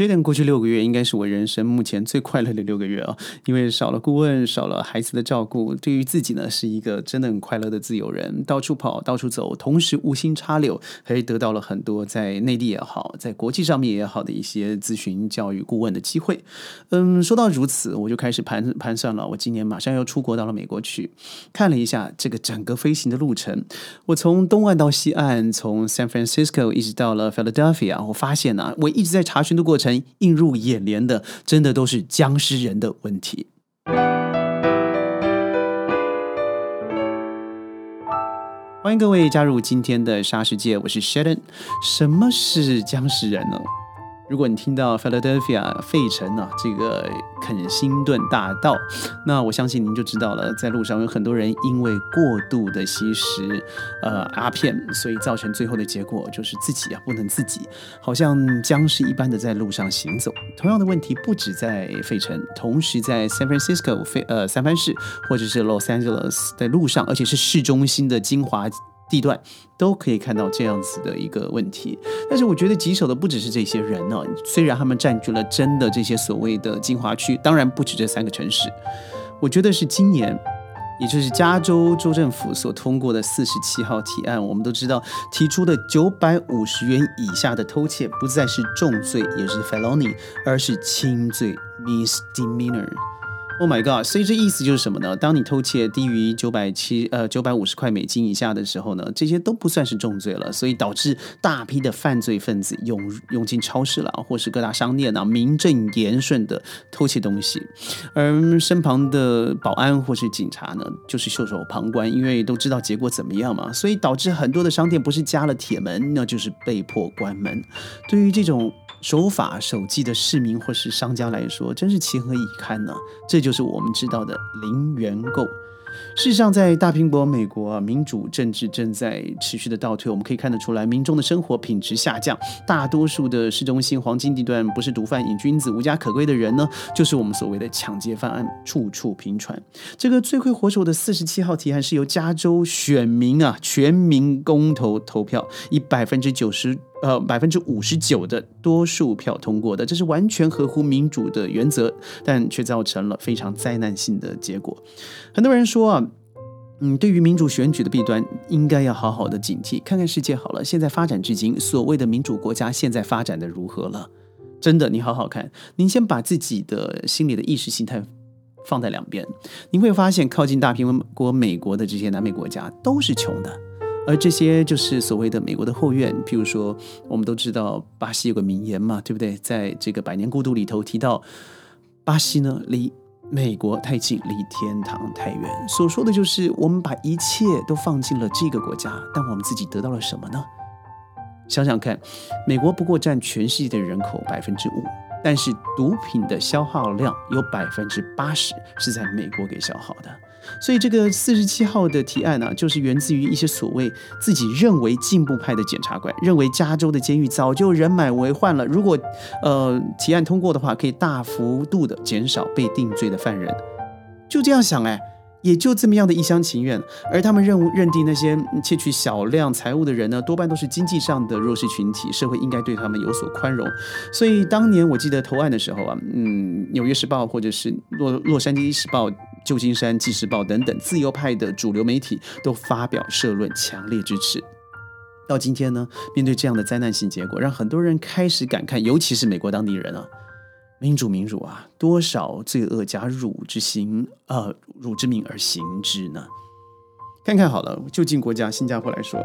十点过去六个月，应该是我人生目前最快乐的六个月啊！因为少了顾问，少了孩子的照顾，对于自己呢，是一个真的很快乐的自由人，到处跑，到处走，同时无心插柳，还得到了很多在内地也好，在国际上面也好的一些咨询、教育、顾问的机会。嗯，说到如此，我就开始盘盘算了，我今年马上要出国到了美国去，看了一下这个整个飞行的路程，我从东岸到西岸，从 San Francisco 一直到了 Philadelphia，我发现呢，我一直在查询的过程。成映入眼帘的，真的都是僵尸人的问题。欢迎各位加入今天的沙世界，我是 Sheldon。什么是僵尸人呢？如果你听到 Philadelphia 费城啊，这个肯辛顿大道，那我相信您就知道了，在路上有很多人因为过度的吸食呃阿片，所以造成最后的结果就是自己啊不能自己，好像僵尸一般的在路上行走。同样的问题不止在费城，同时在 San Francisco 费呃三藩市或者是 Los Angeles 的路上，而且是市中心的精华。地段都可以看到这样子的一个问题，但是我觉得棘手的不只是这些人呢，虽然他们占据了真的这些所谓的精华区，当然不止这三个城市，我觉得是今年，也就是加州州政府所通过的四十七号提案，我们都知道提出的九百五十元以下的偷窃不再是重罪，也是 felony，而是轻罪 misdemeanor。Oh my god！所以这意思就是什么呢？当你偷窃低于九百七呃九百五十块美金以下的时候呢，这些都不算是重罪了。所以导致大批的犯罪分子涌涌进超市了，或是各大商店啊，名正言顺的偷窃东西，而身旁的保安或是警察呢，就是袖手旁观，因为都知道结果怎么样嘛。所以导致很多的商店不是加了铁门，那就是被迫关门。对于这种。守法守纪的市民或是商家来说，真是情何以堪呢？这就是我们知道的零元购。事实上，在大拼搏美国啊，民主政治正在持续的倒退。我们可以看得出来，民众的生活品质下降。大多数的市中心黄金地段，不是毒贩、瘾君子、无家可归的人呢，就是我们所谓的抢劫犯案，处处频传。这个罪魁祸首的四十七号提案是由加州选民啊全民公投投票，以百分之九十。呃，百分之五十九的多数票通过的，这是完全合乎民主的原则，但却造成了非常灾难性的结果。很多人说啊，嗯，对于民主选举的弊端，应该要好好的警惕。看看世界好了，现在发展至今，所谓的民主国家现在发展的如何了？真的，你好好看，您先把自己的心里的意识形态放在两边，你会发现，靠近大平国美国的这些南美国家都是穷的。而这些就是所谓的美国的后院，譬如说，我们都知道巴西有个名言嘛，对不对？在这个《百年孤独》里头提到，巴西呢离美国太近，离天堂太远。所说的就是我们把一切都放进了这个国家，但我们自己得到了什么呢？想想看，美国不过占全世界的人口百分之五，但是毒品的消耗量有百分之八十是在美国给消耗的。所以这个四十七号的提案呢，就是源自于一些所谓自己认为进步派的检察官，认为加州的监狱早就人满为患了。如果呃提案通过的话，可以大幅度的减少被定罪的犯人。就这样想哎，也就这么样的一厢情愿。而他们认认定那些窃取小量财物的人呢，多半都是经济上的弱势群体，社会应该对他们有所宽容。所以当年我记得投案的时候啊，嗯，《纽约时报》或者是《洛洛杉矶时报》。旧金山纪事报等等自由派的主流媒体都发表社论，强烈支持。到今天呢，面对这样的灾难性结果，让很多人开始感慨，尤其是美国当地人啊，民主民主啊，多少罪恶加辱之心，呃，辱之名而行之呢？看看好了，就近国家新加坡来说。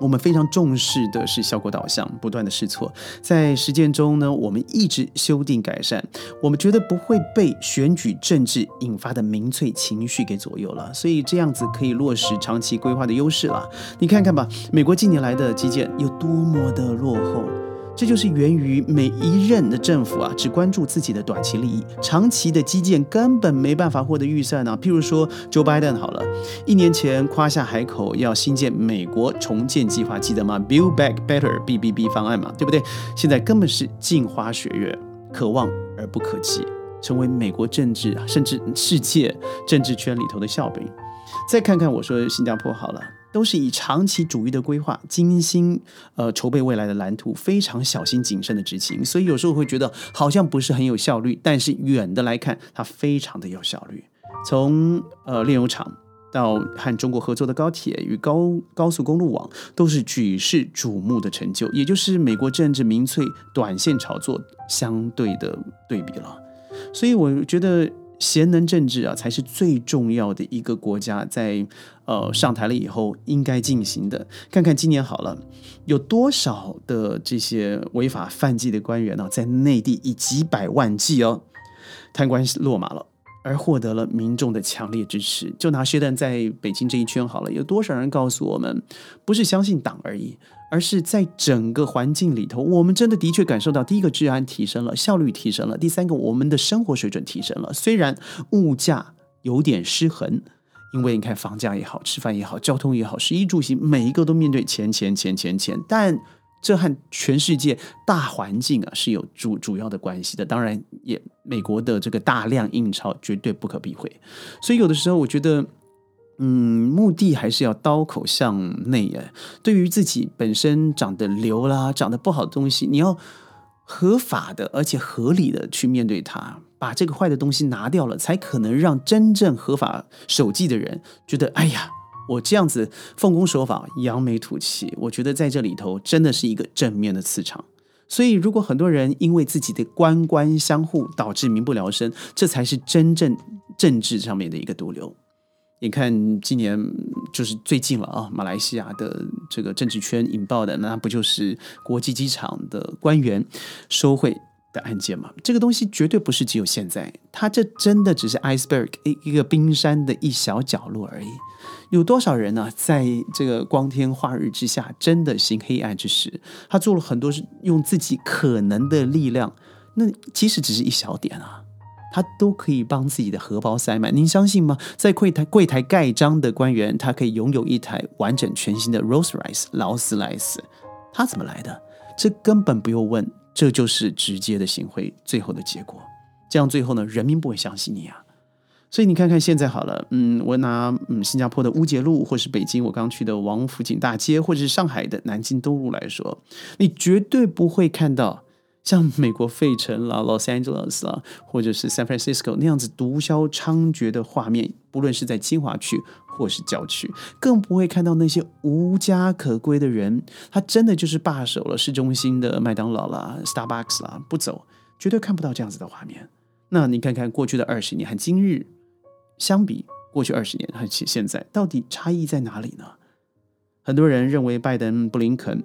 我们非常重视的是效果导向，不断的试错，在实践中呢，我们一直修订改善。我们觉得不会被选举政治引发的民粹情绪给左右了，所以这样子可以落实长期规划的优势了。你看看吧，美国近年来的基建有多么的落后。这就是源于每一任的政府啊，只关注自己的短期利益，长期的基建根本没办法获得预算呢。譬如说，Joe Biden 好了，一年前夸下海口要新建美国重建计划，记得吗？Build Back Better（BBB） 方案嘛，对不对？现在根本是镜花水月，可望而不可及，成为美国政治甚至世界政治圈里头的笑柄。再看看我说新加坡好了。都是以长期主义的规划，精心呃筹备未来的蓝图，非常小心谨慎的执行。所以有时候会觉得好像不是很有效率，但是远的来看，它非常的有效率。从呃炼油厂到和中国合作的高铁与高高速公路网，都是举世瞩目的成就，也就是美国政治民粹短线炒作相对的对比了。所以我觉得。贤能政治啊，才是最重要的一个国家在呃上台了以后应该进行的。看看今年好了，有多少的这些违法犯纪的官员呢，在内地以几百万计哦贪官落马了，而获得了民众的强烈支持。就拿薛旦在北京这一圈好了，有多少人告诉我们，不是相信党而已。而是在整个环境里头，我们真的的确感受到，第一个治安提升了，效率提升了；第三个，我们的生活水准提升了。虽然物价有点失衡，因为你看房价也好，吃饭也好，交通也好，食衣住行每一个都面对钱钱钱钱钱，但这和全世界大环境啊是有主主要的关系的。当然，也美国的这个大量印钞绝对不可避讳。所以有的时候，我觉得。嗯，目的还是要刀口向内哎。对于自己本身长得瘤啦、长得不好的东西，你要合法的而且合理的去面对它，把这个坏的东西拿掉了，才可能让真正合法守纪的人觉得，哎呀，我这样子奉公守法、扬眉吐气，我觉得在这里头真的是一个正面的磁场。所以，如果很多人因为自己的官官相护导致民不聊生，这才是真正政治上面的一个毒瘤。你看，今年就是最近了啊，马来西亚的这个政治圈引爆的，那不就是国际机场的官员收贿的案件吗？这个东西绝对不是只有现在，它这真的只是 iceberg 一一个冰山的一小角落而已。有多少人呢，在这个光天化日之下，真的行黑暗之事？他做了很多是用自己可能的力量，那其实只是一小点啊。他都可以帮自己的荷包塞满，您相信吗？在柜台柜台盖章的官员，他可以拥有一台完整全新的 Rolls Royce 劳斯莱斯，他怎么来的？这根本不用问，这就是直接的行贿，最后的结果。这样最后呢，人民不会相信你啊。所以你看看现在好了，嗯，我拿嗯新加坡的乌节路，或是北京我刚去的王府井大街，或者是上海的南京东路来说，你绝对不会看到。像美国费城啦、Los Angeles 啦，或者是 San Francisco 那样子毒枭猖獗的画面，不论是在精华区或是郊区，更不会看到那些无家可归的人，他真的就是罢手了市中心的麦当劳啦、Starbucks 啦，不走，绝对看不到这样子的画面。那你看看过去的二十年和今日相比，过去二十年和现在到底差异在哪里呢？很多人认为拜登、布林肯。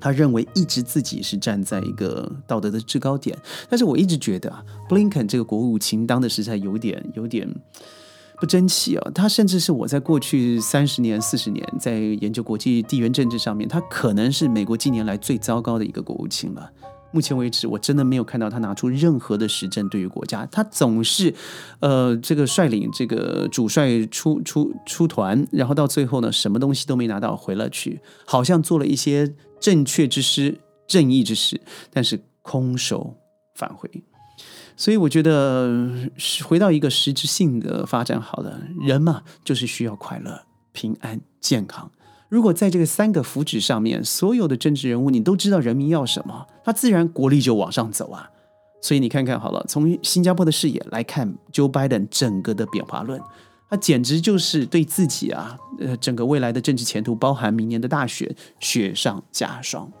他认为一直自己是站在一个道德的制高点，但是我一直觉得啊，布林肯这个国务卿当的实在有点有点不争气啊。他甚至是我在过去三十年、四十年在研究国际地缘政治上面，他可能是美国近年来最糟糕的一个国务卿了。目前为止，我真的没有看到他拿出任何的实证对于国家。他总是，呃，这个率领这个主帅出出出团，然后到最后呢，什么东西都没拿到，回了去，好像做了一些正确之事、正义之事，但是空手返回。所以我觉得，回到一个实质性的发展，好了，人嘛，就是需要快乐、平安、健康。如果在这个三个福祉上面，所有的政治人物你都知道人民要什么，他自然国力就往上走啊。所以你看看好了，从新加坡的视野来看，Joe Biden 整个的变化论，他简直就是对自己啊，呃，整个未来的政治前途，包含明年的大选，雪上加霜。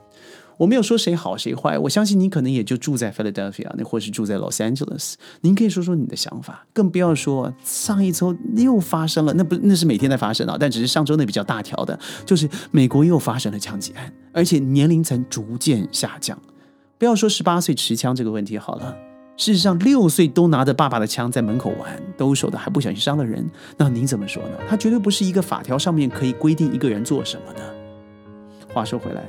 我没有说谁好谁坏，我相信你可能也就住在 Philadelphia，那或是住在 Los Angeles，您可以说说你的想法，更不要说上一周又发生了，那不那是每天在发生啊，但只是上周那比较大条的，就是美国又发生了枪击案，而且年龄层逐渐下降。不要说十八岁持枪这个问题好了，事实上六岁都拿着爸爸的枪在门口玩，兜手的还不小心伤了人，那您怎么说呢？他绝对不是一个法条上面可以规定一个人做什么的。话说回来。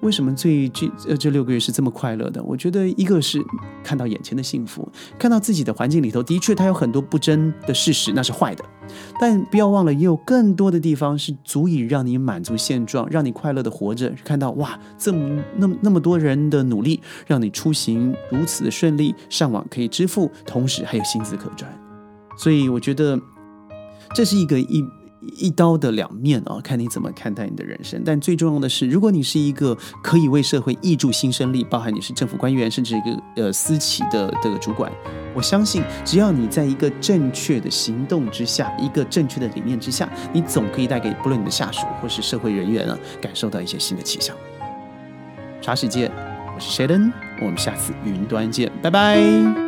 为什么最这呃这六个月是这么快乐的？我觉得一个是看到眼前的幸福，看到自己的环境里头的确它有很多不争的事实，那是坏的。但不要忘了，也有更多的地方是足以让你满足现状，让你快乐的活着。看到哇，这么那么那么多人的努力，让你出行如此的顺利，上网可以支付，同时还有薪资可赚。所以我觉得这是一个一。一刀的两面啊，看你怎么看待你的人生。但最重要的是，如果你是一个可以为社会挹注新生力，包含你是政府官员，甚至一个呃私企的这个主管，我相信，只要你在一个正确的行动之下，一个正确的理念之下，你总可以带给不论你的下属或是社会人员啊，感受到一些新的气象。茶世界，我是 Sheldon，我们下次云端见，拜拜。